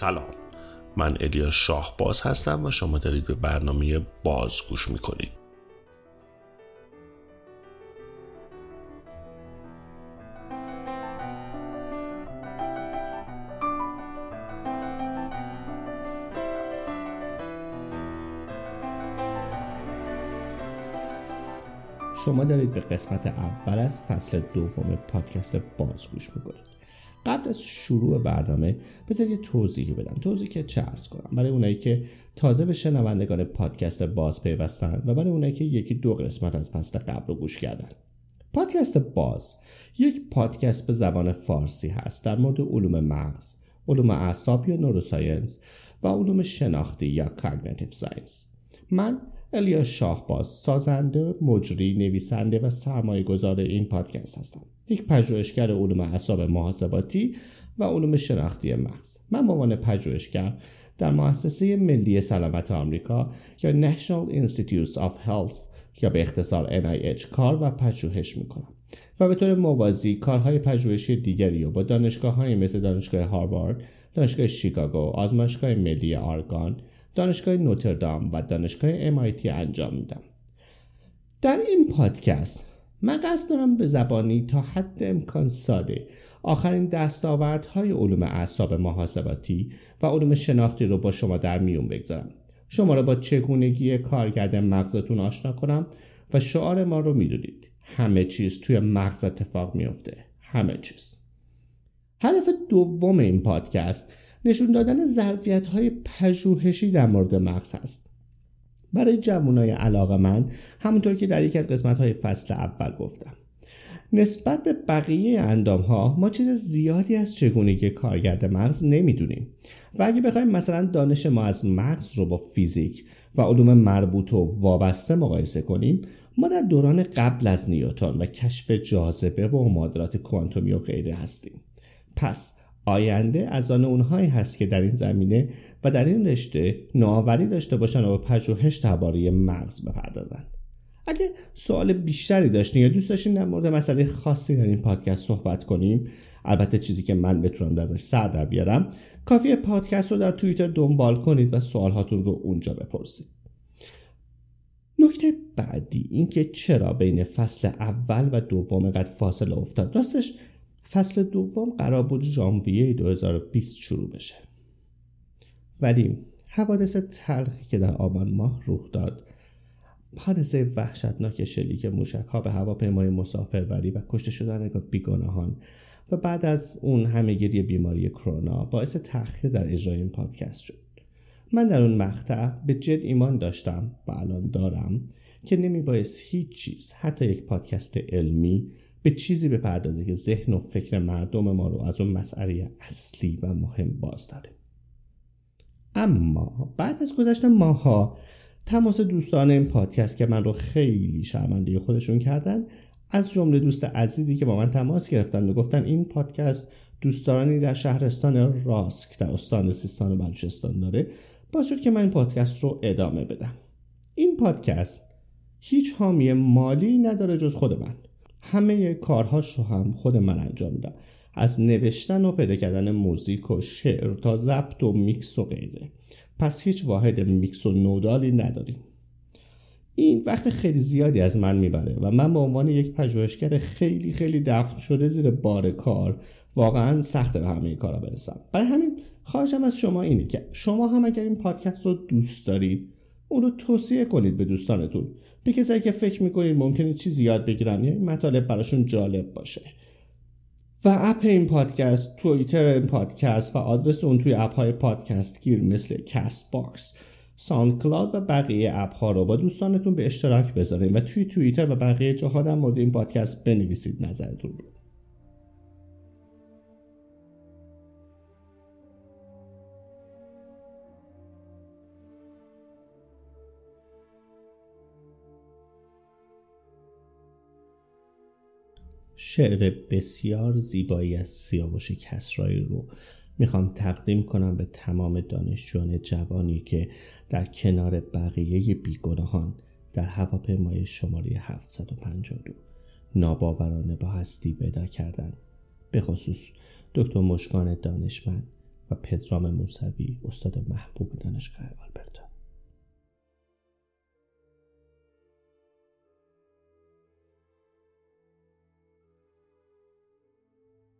سلام. من الیا شاهباز هستم و شما دارید به برنامه باز گوش می‌کنید. شما دارید به قسمت اول از فصل دوم پادکست باز گوش می‌کنید. قبل از شروع برنامه بذار یه توضیحی بدم. توضیح که چه عرض کنم. برای اونایی که تازه به شنوندگان پادکست Buzz پیوستن و برای اونایی که یکی دو قسمت از فصل قبل رو گوش کردن. پادکست Buzz یک پادکست به زبان فارسی هست در مورد علوم مغز علوم اعصاب یا neuroscience و علوم شناختی یا cognitive science. من الیا شاهباز سازنده مجری نویسنده و سرمایه گذار این پادکست هستم. یک پژوهشگر علوم اعصاب محاسباتی و علوم شناختی مغز. من به عنوان پژوهشگر در مؤسسه ملی سلامت آمریکا یا National Institutes of Health یا به اختصار NIH کار و پژوهش می‌کنم و به طور موازی کارهای پژوهشی دیگری رو با دانشگاه های مثل دانشگاه هاروارد، دانشگاه شیکاگو، آزمایشگاه ملی آرگان، دانشگاه نوتردام و دانشگاه MIT انجام میدم. در این پادکست من قصد دارم به زبانی تا حد امکان ساده آخرین دستاوردهای علوم اعصاب محاسباتی و علوم شناختی رو با شما در میون بگذارم. شما را با چگونگی کارگرد مغزتون آشنا کنم و شعار ما رو می‌دونید. همه چیز توی مغز اتفاق میفته همه چیز. هدف دوم این پادکست نشون دادن ظرفیت های پژوهشی در مورد مغز هست. برای جوانای علاقه من همونطور که در یکی از قسمت های فصل اول گفتم نسبت به بقیه اندام ها ما چیز زیادی از چگونگی کارگرد مغز نمی‌دونیم. و اگه بخوایم مثلا دانش ما از مغز رو با فیزیک و علوم مربوط و وابسته مقایسه کنیم ما در دوران قبل از نیوتن و کشف جاذبه و معادلات کوانتومی و غیره هستیم. پس آینده از آن اونهایی هست که در این زمینه و در این رشته نوآوری داشته باشن و به پژوهش درباره مغز بپردازن. اگه سوال بیشتری داشتین یا دوست داشتین در مورد مسئله خاصی در این پادکست صحبت کنیم البته چیزی که من بتونم ازش سر در بیارم کافی پادکست رو در توییتر دنبال کنید و سوالهاتون رو اونجا بپرسید. نکته بعدی اینکه چرا بین فصل اول و دوم قد فاصله افتاد؟ راستش فصل دوم قرار بود ژانویه 2020 شروع بشه. ولی حوادث تلخی که در آبان ماه رخ داد حادثه وحشتناک شلیک موشک ها به هواپیمای مسافربری و کشته شدن بیگناهان و بعد از اون همهگیری بیماری کرونا باعث تأخیر در اجرای این پادکست شد. من در اون مقطع به جد ایمان داشتم و الان دارم که نمی باعث هیچ چیز حتی یک پادکست علمی به چیزی بپردازه که ذهن و فکر مردم ما رو از اون مسئله اصلی و مهم باز داره اما بعد از گذشت ماها تماس دوستان این پادکست که من رو خیلی شرمنده خودشون کردن از جمله دوست عزیزی که با من تماس گرفتن و گفتن این پادکست دوستانی در شهرستان راسک در استان سیستان و بلوچستان داره باعث شد که من این پادکست رو ادامه بدم. این پادکست هیچ حامی مالی نداره جز خود من. همه کارهاش رو هم خود من انجام میدم. از نوشتن و پیدا کردن موزیک و شعر تا ضبط و میکس و غیره. پس هیچ واحد میکس و نودالی نداریم. این وقت خیلی زیادی از من می‌بره و من به عنوان یک پژوهشگر خیلی خیلی دفن شده زیر بار کار واقعا سخته به همه کارا برسم. برای همین خواهشم از شما اینه که شما هم اگر این پادکست رو دوست دارید اون رو توصیه کنید به دوستانتون. به کسایی که فکر می‌کنید ممکنه چیزی یاد بگیرن یا این مطالب براشون جالب باشه. و اپ این پادکست توییتر این پادکست و آدرس اون توی اپ های پادکست گیر مثل CastBox SoundCloud و بقیه اپ ها رو با دوستانتون به اشتراک بذارین و توی توییتر و بقیه جاها در مورد این پادکست بنویسید نظرتون رو. شعر بسیار زیبایی از سیاوش کسرایی رو می‌خوام تقدیم کنم به تمام دانشجویان جوانی که در کنار بقیه بیگناهان در هواپیمای شماره 752 ناباورانه با هستی ودا کردند. به خصوص دکتر مشکان دانشمند و پدرام موسوی استاد محبوب دانشگاه آلبرتا.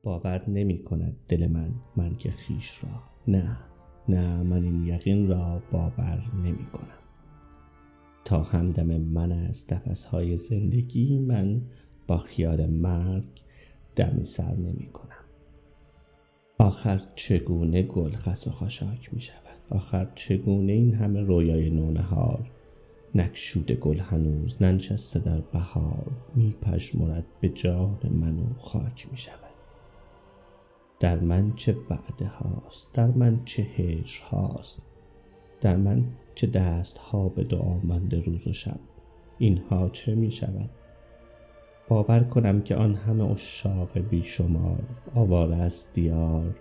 باور نمی کند دل من مرگ خیش را. نه نه من این یقین را باور نمی کنم تا همدم من از های زندگی من با خیال مرگ دمی سر نمی کنم آخر چگونه گل خس و خاشاک می شود آخر چگونه این همه رویای نونهار؟ نکشود گل هنوز ننشسته در بهار می پشمرد به جان من و خاک می شود در من چه وعده هاست؟ در من چه هجر هاست؟ در من چه دست ها به دعا مانده روز و شب؟ اینها چه می شود؟ باور کنم که آن همه اشاق بیشمار آواره از دیار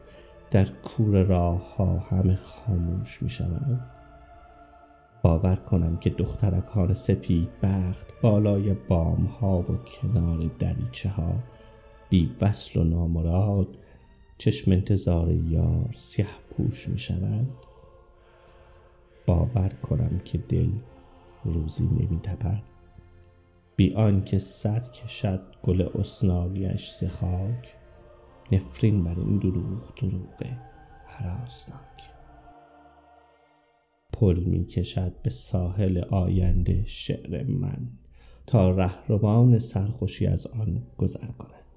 در کور راه ها همه خاموش می شود باور کنم که دخترکان سفید بخت بالای بام ها و کنار دریچه ها بی وصل و نامراد چشم انتظار یار سیه پوش می شود. باور کنم که دل روزی نمی تپد. بی آنکه سر کشد گل اسناریش ز خاک نفرین بر این دروغ دروغ حراسناک پل می کشد به ساحل آینده شعر من تا رهروان سرخوشی از آن گذر کند.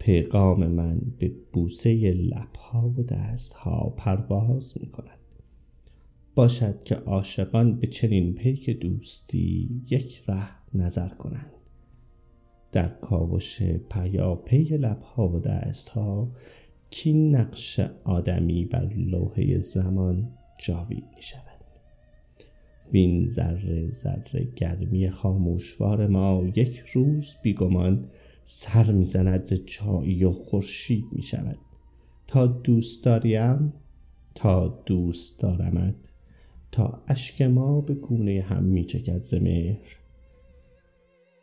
پیغام من به بوسه لبها و دستها پرواز می کند باشد که عاشقان به چنین پیک دوستی یک ره نظر کنند. در کاوش پیاپی لبها و دستها کی نقش آدمی بر لوحه زمان جاوید می شود وین ذره ذره گرمی خاموشوار ما یک روز بیگمان سر می‌زند ز چایی و خورشید می شود تا دوست داریم تا دوست دارمت تا اشک ما به گونه هم می چکد ز مهر.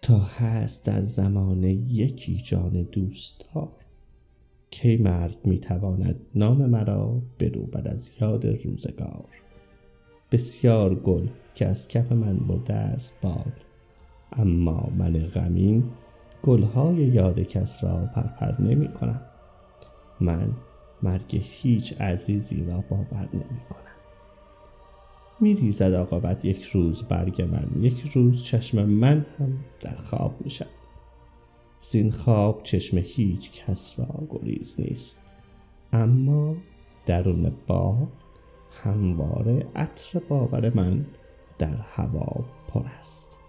تا هست در زمان یکی جان دوستدار کی مرگ می تواند نام مرا بروبد از یاد روزگار. بسیار گل که از کف من برده است باد اما من غمین گلهای یاد کس را پرپر نمی کنم. من مرگ هیچ عزیزی را باور نمی کنم. می ریزد آقابت یک روز برگ من یک روز چشم من هم در خواب می شد زین خواب چشم هیچ کس را گریز نیست. اما درون باغ همواره عطر باور من در هوا پر است.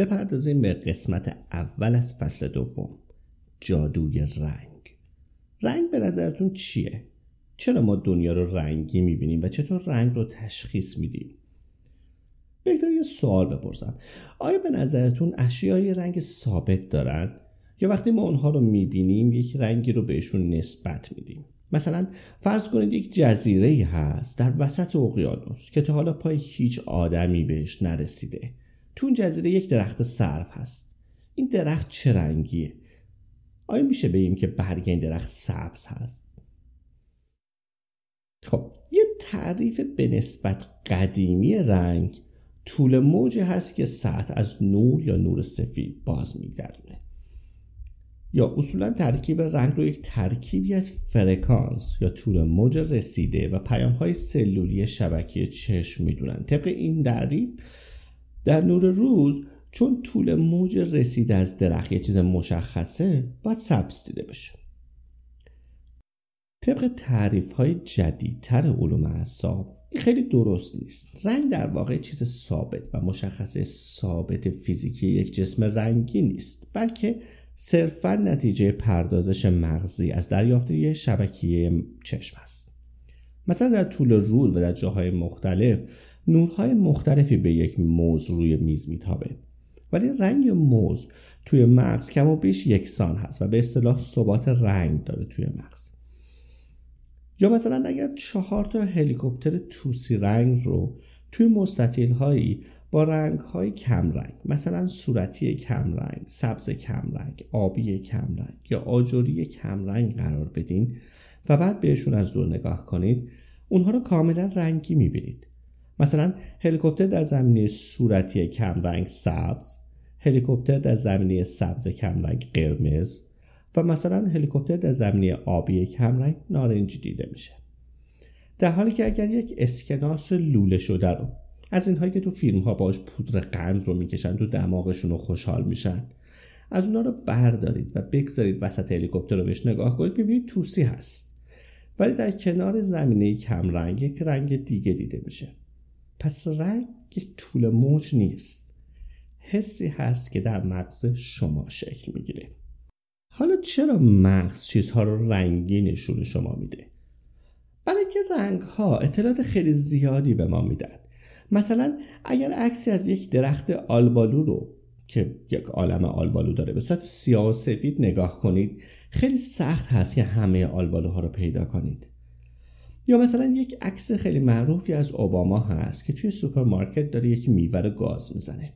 بپردازیم به قسمت اول از فصل دوم. جادوی رنگ. رنگ به نظرتون چیه؟ چرا ما دنیا رو رنگی می‌بینیم و چطور رنگ رو تشخیص میدیم؟ بهتر یه سوال بپرسم. آیا به نظرتون اشیای رنگ ثابت دارن؟ یا وقتی ما اونها رو می‌بینیم یک رنگی رو بهشون نسبت میدیم؟ مثلا فرض کنید یک جزیره هست در وسط اقیانوس که تا حالا پای هیچ آدمی بهش نرسیده. تو اون جزیره یک درخت سرف هست. این درخت چه رنگیه؟ آیا میشه بگیم که برگ این درخت سبز هست؟ خب یه تعریف به نسبت قدیمی رنگ طول موج هست که ساعت از نور یا نور سفید باز میگردونه یا اصولا ترکیب رنگ رو یک ترکیبی از فرکانس یا طول موج رسیده و پیام های سلولی شبکه چشم می‌دونن. طبق این تعریف در نور روز چون طول موج رسیده از درخت یه چیز مشخصه باید سبز دیده بشه. طبق تعریف های جدیدتر علوم اعصاب این خیلی درست نیست. رنگ در واقع چیز ثابت و مشخص ثابت فیزیکی یک جسم رنگی نیست بلکه صرفا نتیجه پردازش مغزی از دریافت یک شبکیه چشم است. مثلا در طول روز و در جاهای مختلف نورهای مختلفی به یک موز روی میز میتابه. ولی رنگ موز توی مغز کم و بیش یکسان هست و به اصطلاح ثبات رنگ داره توی مغز. یا مثلا اگر چهار تا هلیکوپتر توسی رنگ رو توی مستطیل هایی با رنگ های کمرنگ مثلا صورتی کمرنگ سبز کمرنگ آبی کمرنگ یا آجوری کمرنگ قرار بدین و بعد بهشون از دور نگاه کنید اونها رو کاملا رنگی می‌بینید. مثلا هلیکوپتر در زمینه صورتی کمرنگ سبز هلیکوپتر در زمینه سبز کمرنگ قرمز و مثلا هلیکوپتر در زمینه آبی کمرنگ نارنجی دیده میشه. در حالی که اگر یک اسکناس لوله شده رو از اینهایی که تو فیلم ها باش پودر قند رو می‌کشن تو دماغشون رو خوشحال میشن از اونا رو بردارید و بگذارید وسط هلیکوپتر رو بهش نگاه کنید می‌بینید توسی هست. ولی در کنار زمینه کم رنگ یک رنگ دیگه دیده میشه. پس رنگ یک طول موج نیست. حسی هست که در مغز شما شکل می‌گیره. حالا چرا مغز چیزها رو رنگی نشون شما میده؟ برای اینکه رنگ ها اطلاعات خیلی زیادی به ما میدن. مثلا اگر عکسی از یک درخت آلبالو رو که یک عالم آلبالو داره به صورت سیاه و سفید نگاه کنید خیلی سخت هست که همه آلبالوها رو پیدا کنید. یا مثلا یک عکس خیلی معروفی از اوباما هست که توی سوپرمارکت داره یک میوه گاز می‌زنه.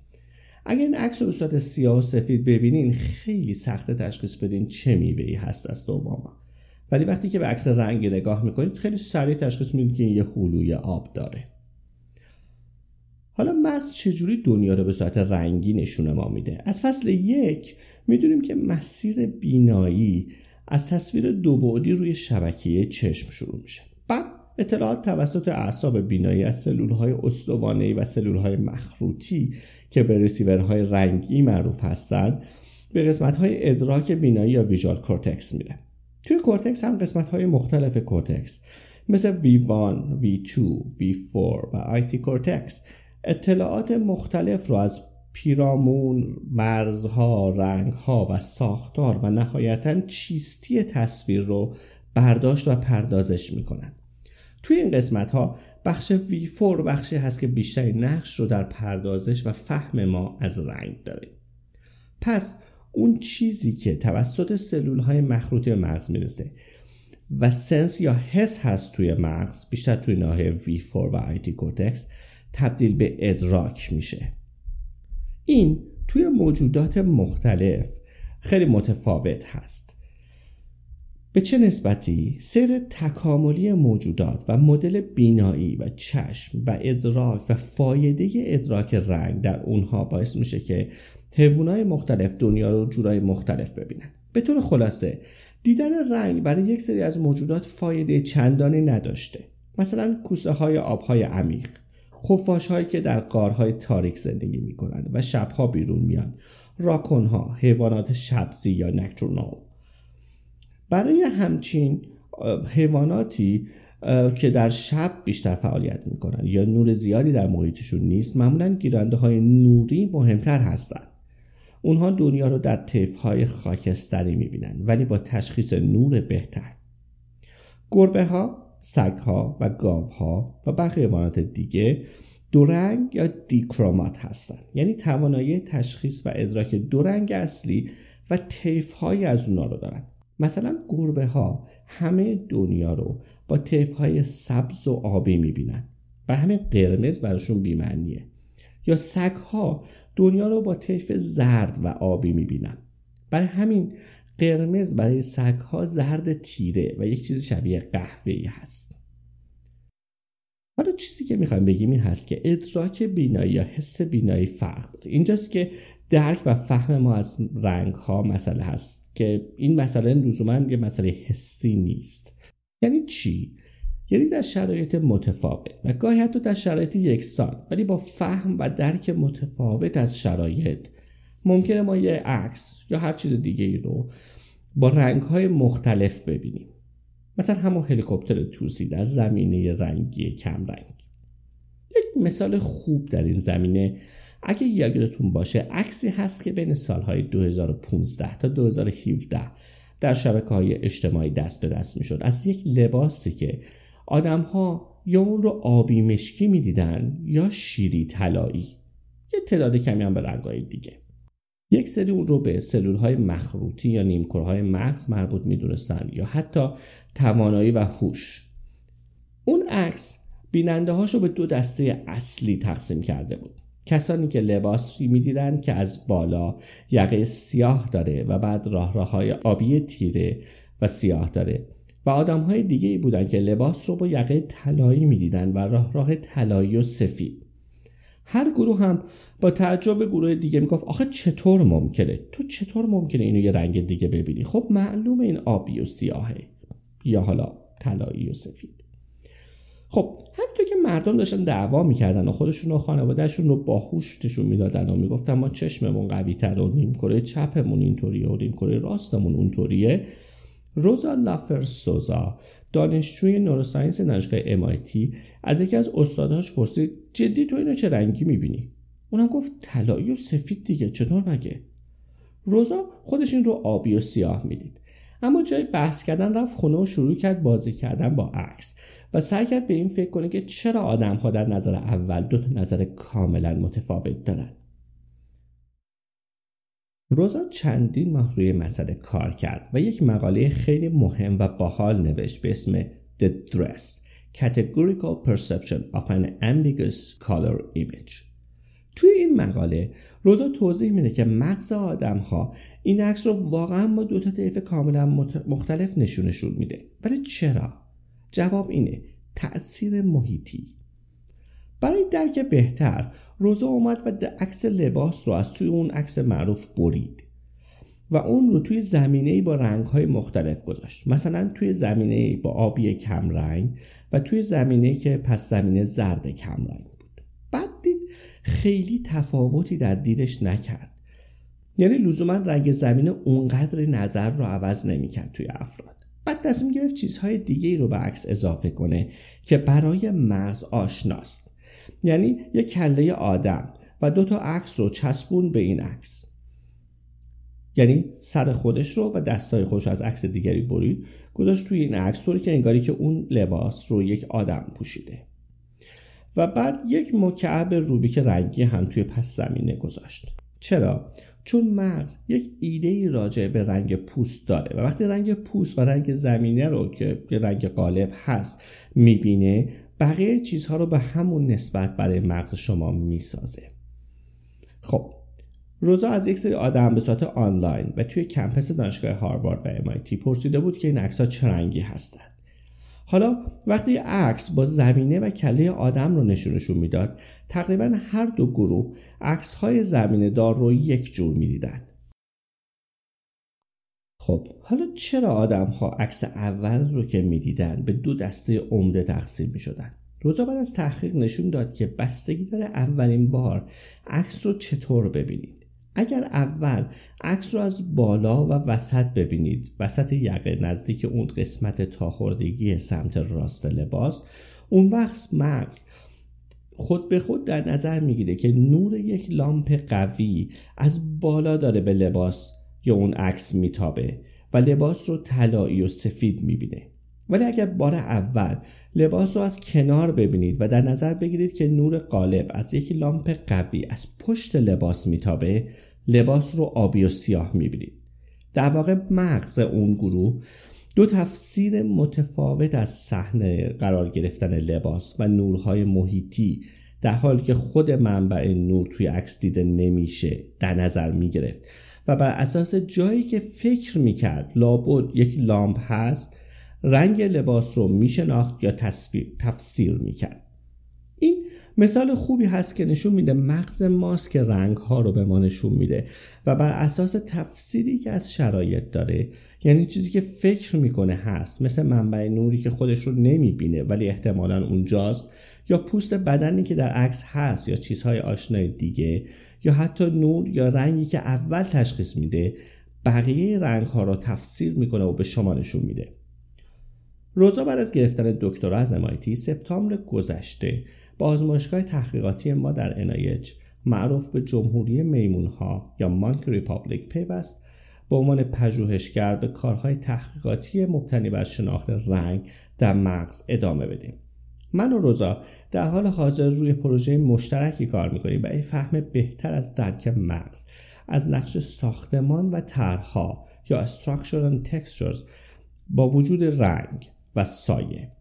اگر این عکس رو به صورت سیاه و سفید ببینین خیلی سخت تشخیص بدین چه میوه‌ای هست از اوباما. ولی وقتی که به عکس رنگ نگاه می‌کنید خیلی سریع تشخیص می‌دید که این یه هلوی آبداره. حالا مغز چجوری دنیا رو به صورت رنگی نشون ما میده؟ از فصل یک می‌دونیم که مسیر بینایی از تصویر دو بعدی روی شبکیه چشم شروع میشه. اطلاعات توسط اعصاب بینایی از سلول های استوانه‌ای و سلول های مخروطی که به رسیورهای رنگی معروف هستند به قسمت های ادراک بینایی یا visual cortex میره. توی کورتکس هم قسمت های مختلف کورتکس مثل V1, V2, V4 و آیتی کورتکس. اطلاعات مختلف رو از پیرامون، مرزها، رنگها و ساختار و نهایتا چیستی تصویر رو برداشت و پردازش می‌کنن. توی این قسمت ها بخش V4 بخشی هست که بیشتری نقش رو در پردازش و فهم ما از رنگ داره. پس اون چیزی که توسط سلول های مخروطی به مغز می‌رسه و sense یا حس هست توی مغز بیشتر توی ناحیه V4 و IT cortex تبدیل به ادراک میشه. این توی موجودات مختلف خیلی متفاوت هست. به چه نسبتی سیر تکاملی موجودات و مدل بینایی و چشم و ادراک و فایده ادراک رنگ در اونها باعث میشه که حیوانات مختلف دنیا رو جورای مختلف ببینن؟ به طور خلاصه دیدن رنگ برای یک سری از موجودات فایده چندانی نداشته. مثلا کوسه های آبهای عمیق خفاش هایی که در قارهای تاریک زندگی می کنند و شبها بیرون میان. راکون ها حیوانات شبزی یا نکترونال برای همچین حیواناتی که در شب بیشتر فعالیت می‌کنن یا نور زیادی در محیطشون نیست معمولا گیرنده های نوری مهمتر هستند اونها دنیا رو در طیف های خاکستری می‌بینن ولی با تشخیص نور بهتر. گربه ها سگها و گاوها و برخی حیوانات دیگه دو رنگ یا دیکرومات هستند یعنی توانایی تشخیص و ادراک دو رنگ اصلی و طیف های از اونا رو دارن. مثلا گربه ها همه دنیا رو با طیف های سبز و آبی می‌بینن بر همین قرمز براشون بیمعنیه. یا سگ ها دنیا رو با طیف زرد و آبی می‌بینن. برای همین قرمز برای سگ ها زرد تیره و یک چیز شبیه قهوه‌ای هست. حالا چیزی که می‌خوایم بگیم این هست که ادراک بینایی یا حس بینایی فرق داره. اینجاست که درک و فهم ما از رنگ ها مسئله هست که این مسئله لزوما یه مسئله حسی نیست. یعنی چی؟ یعنی در شرایط متفاوت و گاهی حتی در شرایط یکسان ولی با فهم و درک متفاوت از شرایط ممکنه ما یه عکس یا هر چیز دیگه ای رو با رنگ های مختلف ببینیم. مثلا همون هلیکوپتر توسی در زمینه رنگی کم رنگ. یک مثال خوب در این زمینه اگه یادتون باشه عکسی هست که بین سالهای 2015 تا 2017 در شبکه های اجتماعی دست به دست می شد از یک لباسی که آدم ها یا اون رو آبی مشکی می دیدن یا شیری طلایی. یه تعداد کمی هم به رنگهای دیگه. یک سری اون رو به سلول های مخروطی یا نیمکرهای مغز مربوط می‌دونستند یا حتی توانایی و هوش. اون عکس بیننده هاشو به دو دسته اصلی تقسیم کرده بود. کسانی که لباسی می‌دیدند که از بالا یقه سیاه داره و بعد راه راه های آبی تیره و سیاه داره و آدم های دیگه ای بودن که لباس رو با یقه طلایی می‌دیدن و راه راه طلایی و سفید. هر گروه هم با تعجب گروه دیگه می‌گفت آخه چطور ممکنه؟ تو چطور ممکنه اینو یه رنگ دیگه ببینی؟ خب معلوم این آبی و سیاهه یا حالا طلایی و سفید. خب همینطور که مردم داشتن دعوا می‌کردن و خودشون و خانوادهشون رو باهوش نشون می‌دادن و می‌گفتن ما چشممون قوی تر و نیم کره چپمون اینطوریه و نیم کره راستمون اونطوریه. روزا لافر سوزا دانشجوی نوروساینس دانشگاه MIT از یکی از استادهاش پرسید جدی تو اینو چه رنگی می‌بینی؟ اونم گفت طلایی و سفید دیگه چطور مگه؟ روزا خودش این رو آبی و سیاه می‌دید. اما جای بحث کردن رفت خونه و شروع کرد بازی کردن با عکس و سعی کرد به این فکر کنه که چرا آدم ها در نظر اول دو تا نظر کاملا متفاوت دارن. روزا چندین ماه روی مسئله کار کرد و یک مقاله خیلی مهم و باحال نوشت به اسم The Dress Categorical Perception of an Ambiguous Color Image. توی این مقاله روزا توضیح میده که مغز آدم ها این عکس رو واقعا با دو تا طیف کاملا مختلف نشونشون میده. ولی چرا؟ جواب اینه تأثیر محیطی. برای درک بهتر روزا اومد و عکس لباس رو از توی اون عکس معروف برید و اون رو توی زمینه با رنگ های مختلف گذاشت. مثلا توی زمینه با آبی کمرنگ و توی زمینه که پس زمینه زرد کمرنگ بود. بعد دید خیلی تفاوتی در دیدش نکرد. یعنی لزوما رنگ زمینه اونقدر نظر رو عوض نمی‌کرد توی افراد. بعد تصمیم گرفت چیزهای دیگه رو به عکس اضافه کنه که برای مغز آشناست. یعنی یک کله آدم و دو تا عکس رو چسبون به این عکس. یعنی سر خودش رو و دستای خودش از عکس دیگری برید گذاشت توی این عکس طوری که انگاری که اون لباس رو یک آدم پوشیده. و بعد یک مکعب روبیک رنگی هم توی پس زمینه گذاشت. چرا؟ چون مغز یک ایده ای راجع به رنگ پوست داره و وقتی رنگ پوست و رنگ زمینه رو که رنگ غالب هست می‌بینه بقیه چیزها رو به همون نسبت برای مغز شما می‌سازه. خب روزا از یک سری آدم به صورت آنلاین و توی کمپس دانشگاه هاروارد و MIT پرسیده بود که این عکس ها چه رنگی هستند حالا وقتی عکس با زمینه و کله آدم رو نشونشون می‌داد تقریبا هر دو گروه عکس های زمینه دار رو یک جور می‌دیدن خب حالا چرا آدم ها عکس اول رو که می‌دیدن به دو دسته عمده تقسیم می شدن؟ روزا بعد از تحقیق نشون داد که بستگی داره اولین بار عکس رو چطور ببینید اگر اول عکس رو از بالا و وسط ببینید وسط یقه نزدیک اون قسمت تاخوردگی سمت راست لباس اون وقت مغز خود به خود در نظر می‌گیره که نور یک لامپ قوی از بالا داره به لباس یا اون عکس میتابه و لباس رو طلایی و سفید می‌بینه. ولی اگر بار اول لباس رو از کنار ببینید و در نظر بگیرید که نور قالب از یک لامپ قوی از پشت لباس میتابه لباس رو آبی و سیاه می‌بینید. در واقع مغز اون گروه دو تفسیر متفاوت از صحنه قرار گرفتن لباس و نورهای محیطی در حالی که خود منبع نور توی عکس دیده نمیشه در نظر می‌گرفت. و بر اساس جایی که فکر می‌کرد لابد یک لامپ هست رنگ لباس رو میشناخت یا تفسیر می‌کرد. این مثال خوبی هست که نشون میده مغز ماست که رنگ ها رو به ما نشون میده و بر اساس تفسیری که از شرایط داره یعنی چیزی که فکر می‌کنه هست مثل منبع نوری که خودش رو نمی‌بینه ولی احتمالا اونجاست یا پوست بدنی که در عکس هست یا چیزهای آشنای دیگه یا حتی نور یا رنگی که اول تشخیص میده بقیه رنگ ها را تفسیر می‌کنه و به شما نشون میده. روزا بعد از گرفتن دکترا از MIT سپتامبر گذشته به آزمایشگاه تحقیقاتی ما در NIH معروف به جمهوری میمون ها یا Monkey Republic پیوست. به عنوان پژوهشگر به کارهای تحقیقاتی مبتنی بر شناخت رنگ در مغز ادامه بدیم. من و روزا در حال حاضر روی پروژه مشترکی کار می‌کنیم برای فهم بهتر از درک مغز از نقش ساختمان و طرحها یا structure and textures با وجود رنگ و سایه.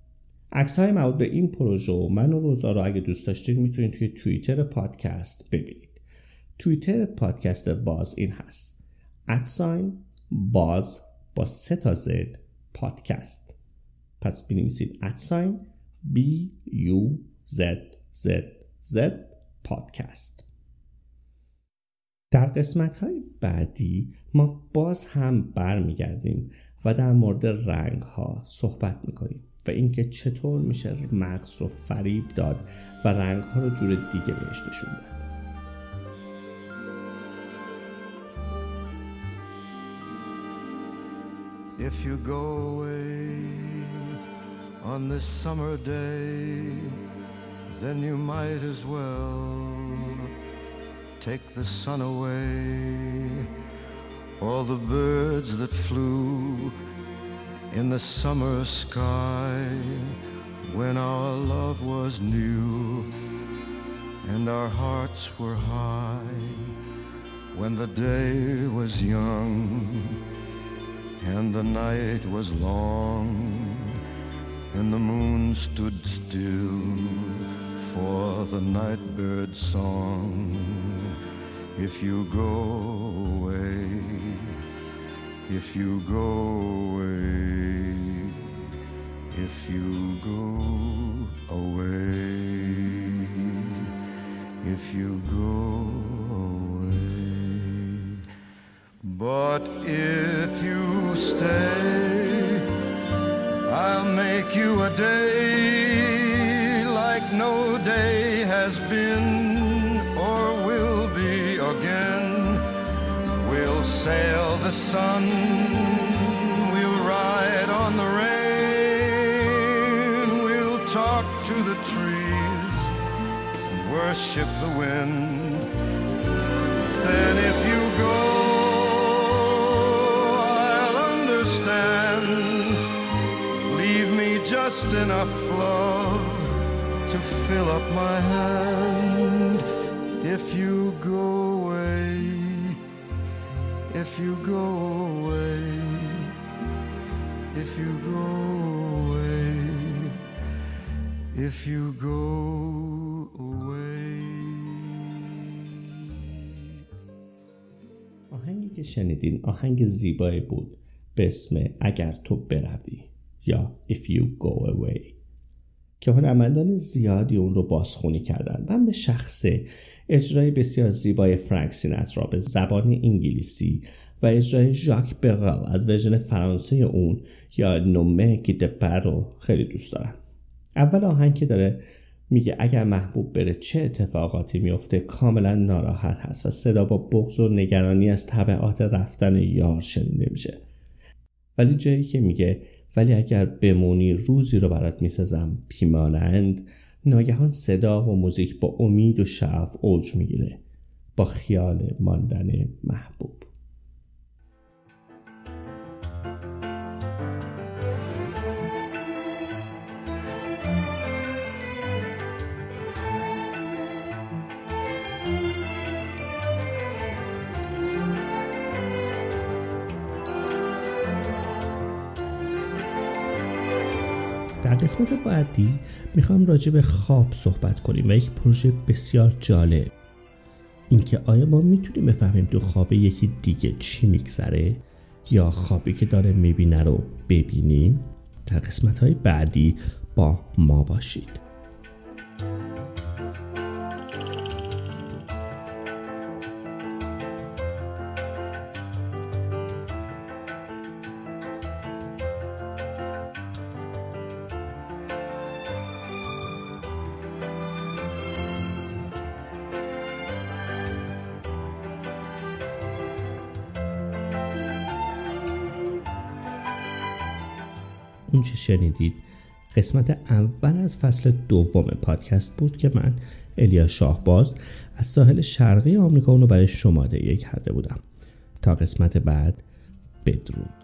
عکس های مربوط به این پروژه و من و روزا رو اگه دوست داشتید می‌تونید توی توییتر پادکست ببینید. توییتر پادکست باز این هست. ادساین باز با سه تا زد پادکست. پس بنویسید ادساین B U Z Z Z پادکست. در قسمت های بعدی ما باز هم برمیگردیم و در مورد رنگ ها صحبت می‌کنیم و اینکه چطور میشه مغز رو فریب داد و رنگ ها رو جور دیگه بهش نشون داد If you go away on this summer day, then you might as well take the sun away. All the birds that flew in the summer sky when our love was new and our hearts were high, when the day was young and the night was long and the moon stood still for the nightbird's song. If you go away, if you go away, if you go away, if you go away. But if you stay, I'll make you a day like no day has been the sun, we'll ride on the rain, we'll talk to the trees, and worship the wind. Then if you go, I'll understand. Leave me just enough love to fill up my hand. If you go if you go away, if you go away, if you go away. آهنگی که شنیدین آهنگ زیبایی بود. به اسم اگر تو بروی یا If You Go Away. که هنرمندان زیادی اون رو بازخونی کردن. و به شخص اجرای بسیار زیبای فرانک سیناترا به زبان انگلیسی و اجرای ژاک برال از ورژن فرانسه اون یا نومه گیدپر رو خیلی دوست دارم اول آهنگ که داره میگه اگر محبوب بره چه اتفاقاتی میفته کاملا ناراحت هست و صدا با بغض و نگرانی از طبعات رفتن یار شنیده میشه. ولی جایی که میگه ولی اگر بمونی روزی رو برات می‌سازم پیمانند ناگهان صدا و موزیک با امید و شعف اوج می‌گیره. با خیال ماندن محبوب. قسمت بعدی می‌خوام راجع به خواب صحبت کنیم و یک پروژه بسیار جالب. اینکه آیا ما می‌تونیم بفهمیم تو خواب یکی دیگه چی میگذره یا خوابی که داره می‌بینه رو ببینیم؟ در قسمت های بعدی با ما باشید. اون چه شنیدید. قسمت اول از فصل دوم پادکست بود که من الیا شاهباز از ساحل شرقی آمریکا اونو برای شما تهیه کرده بودم. تا قسمت بعد بدرود.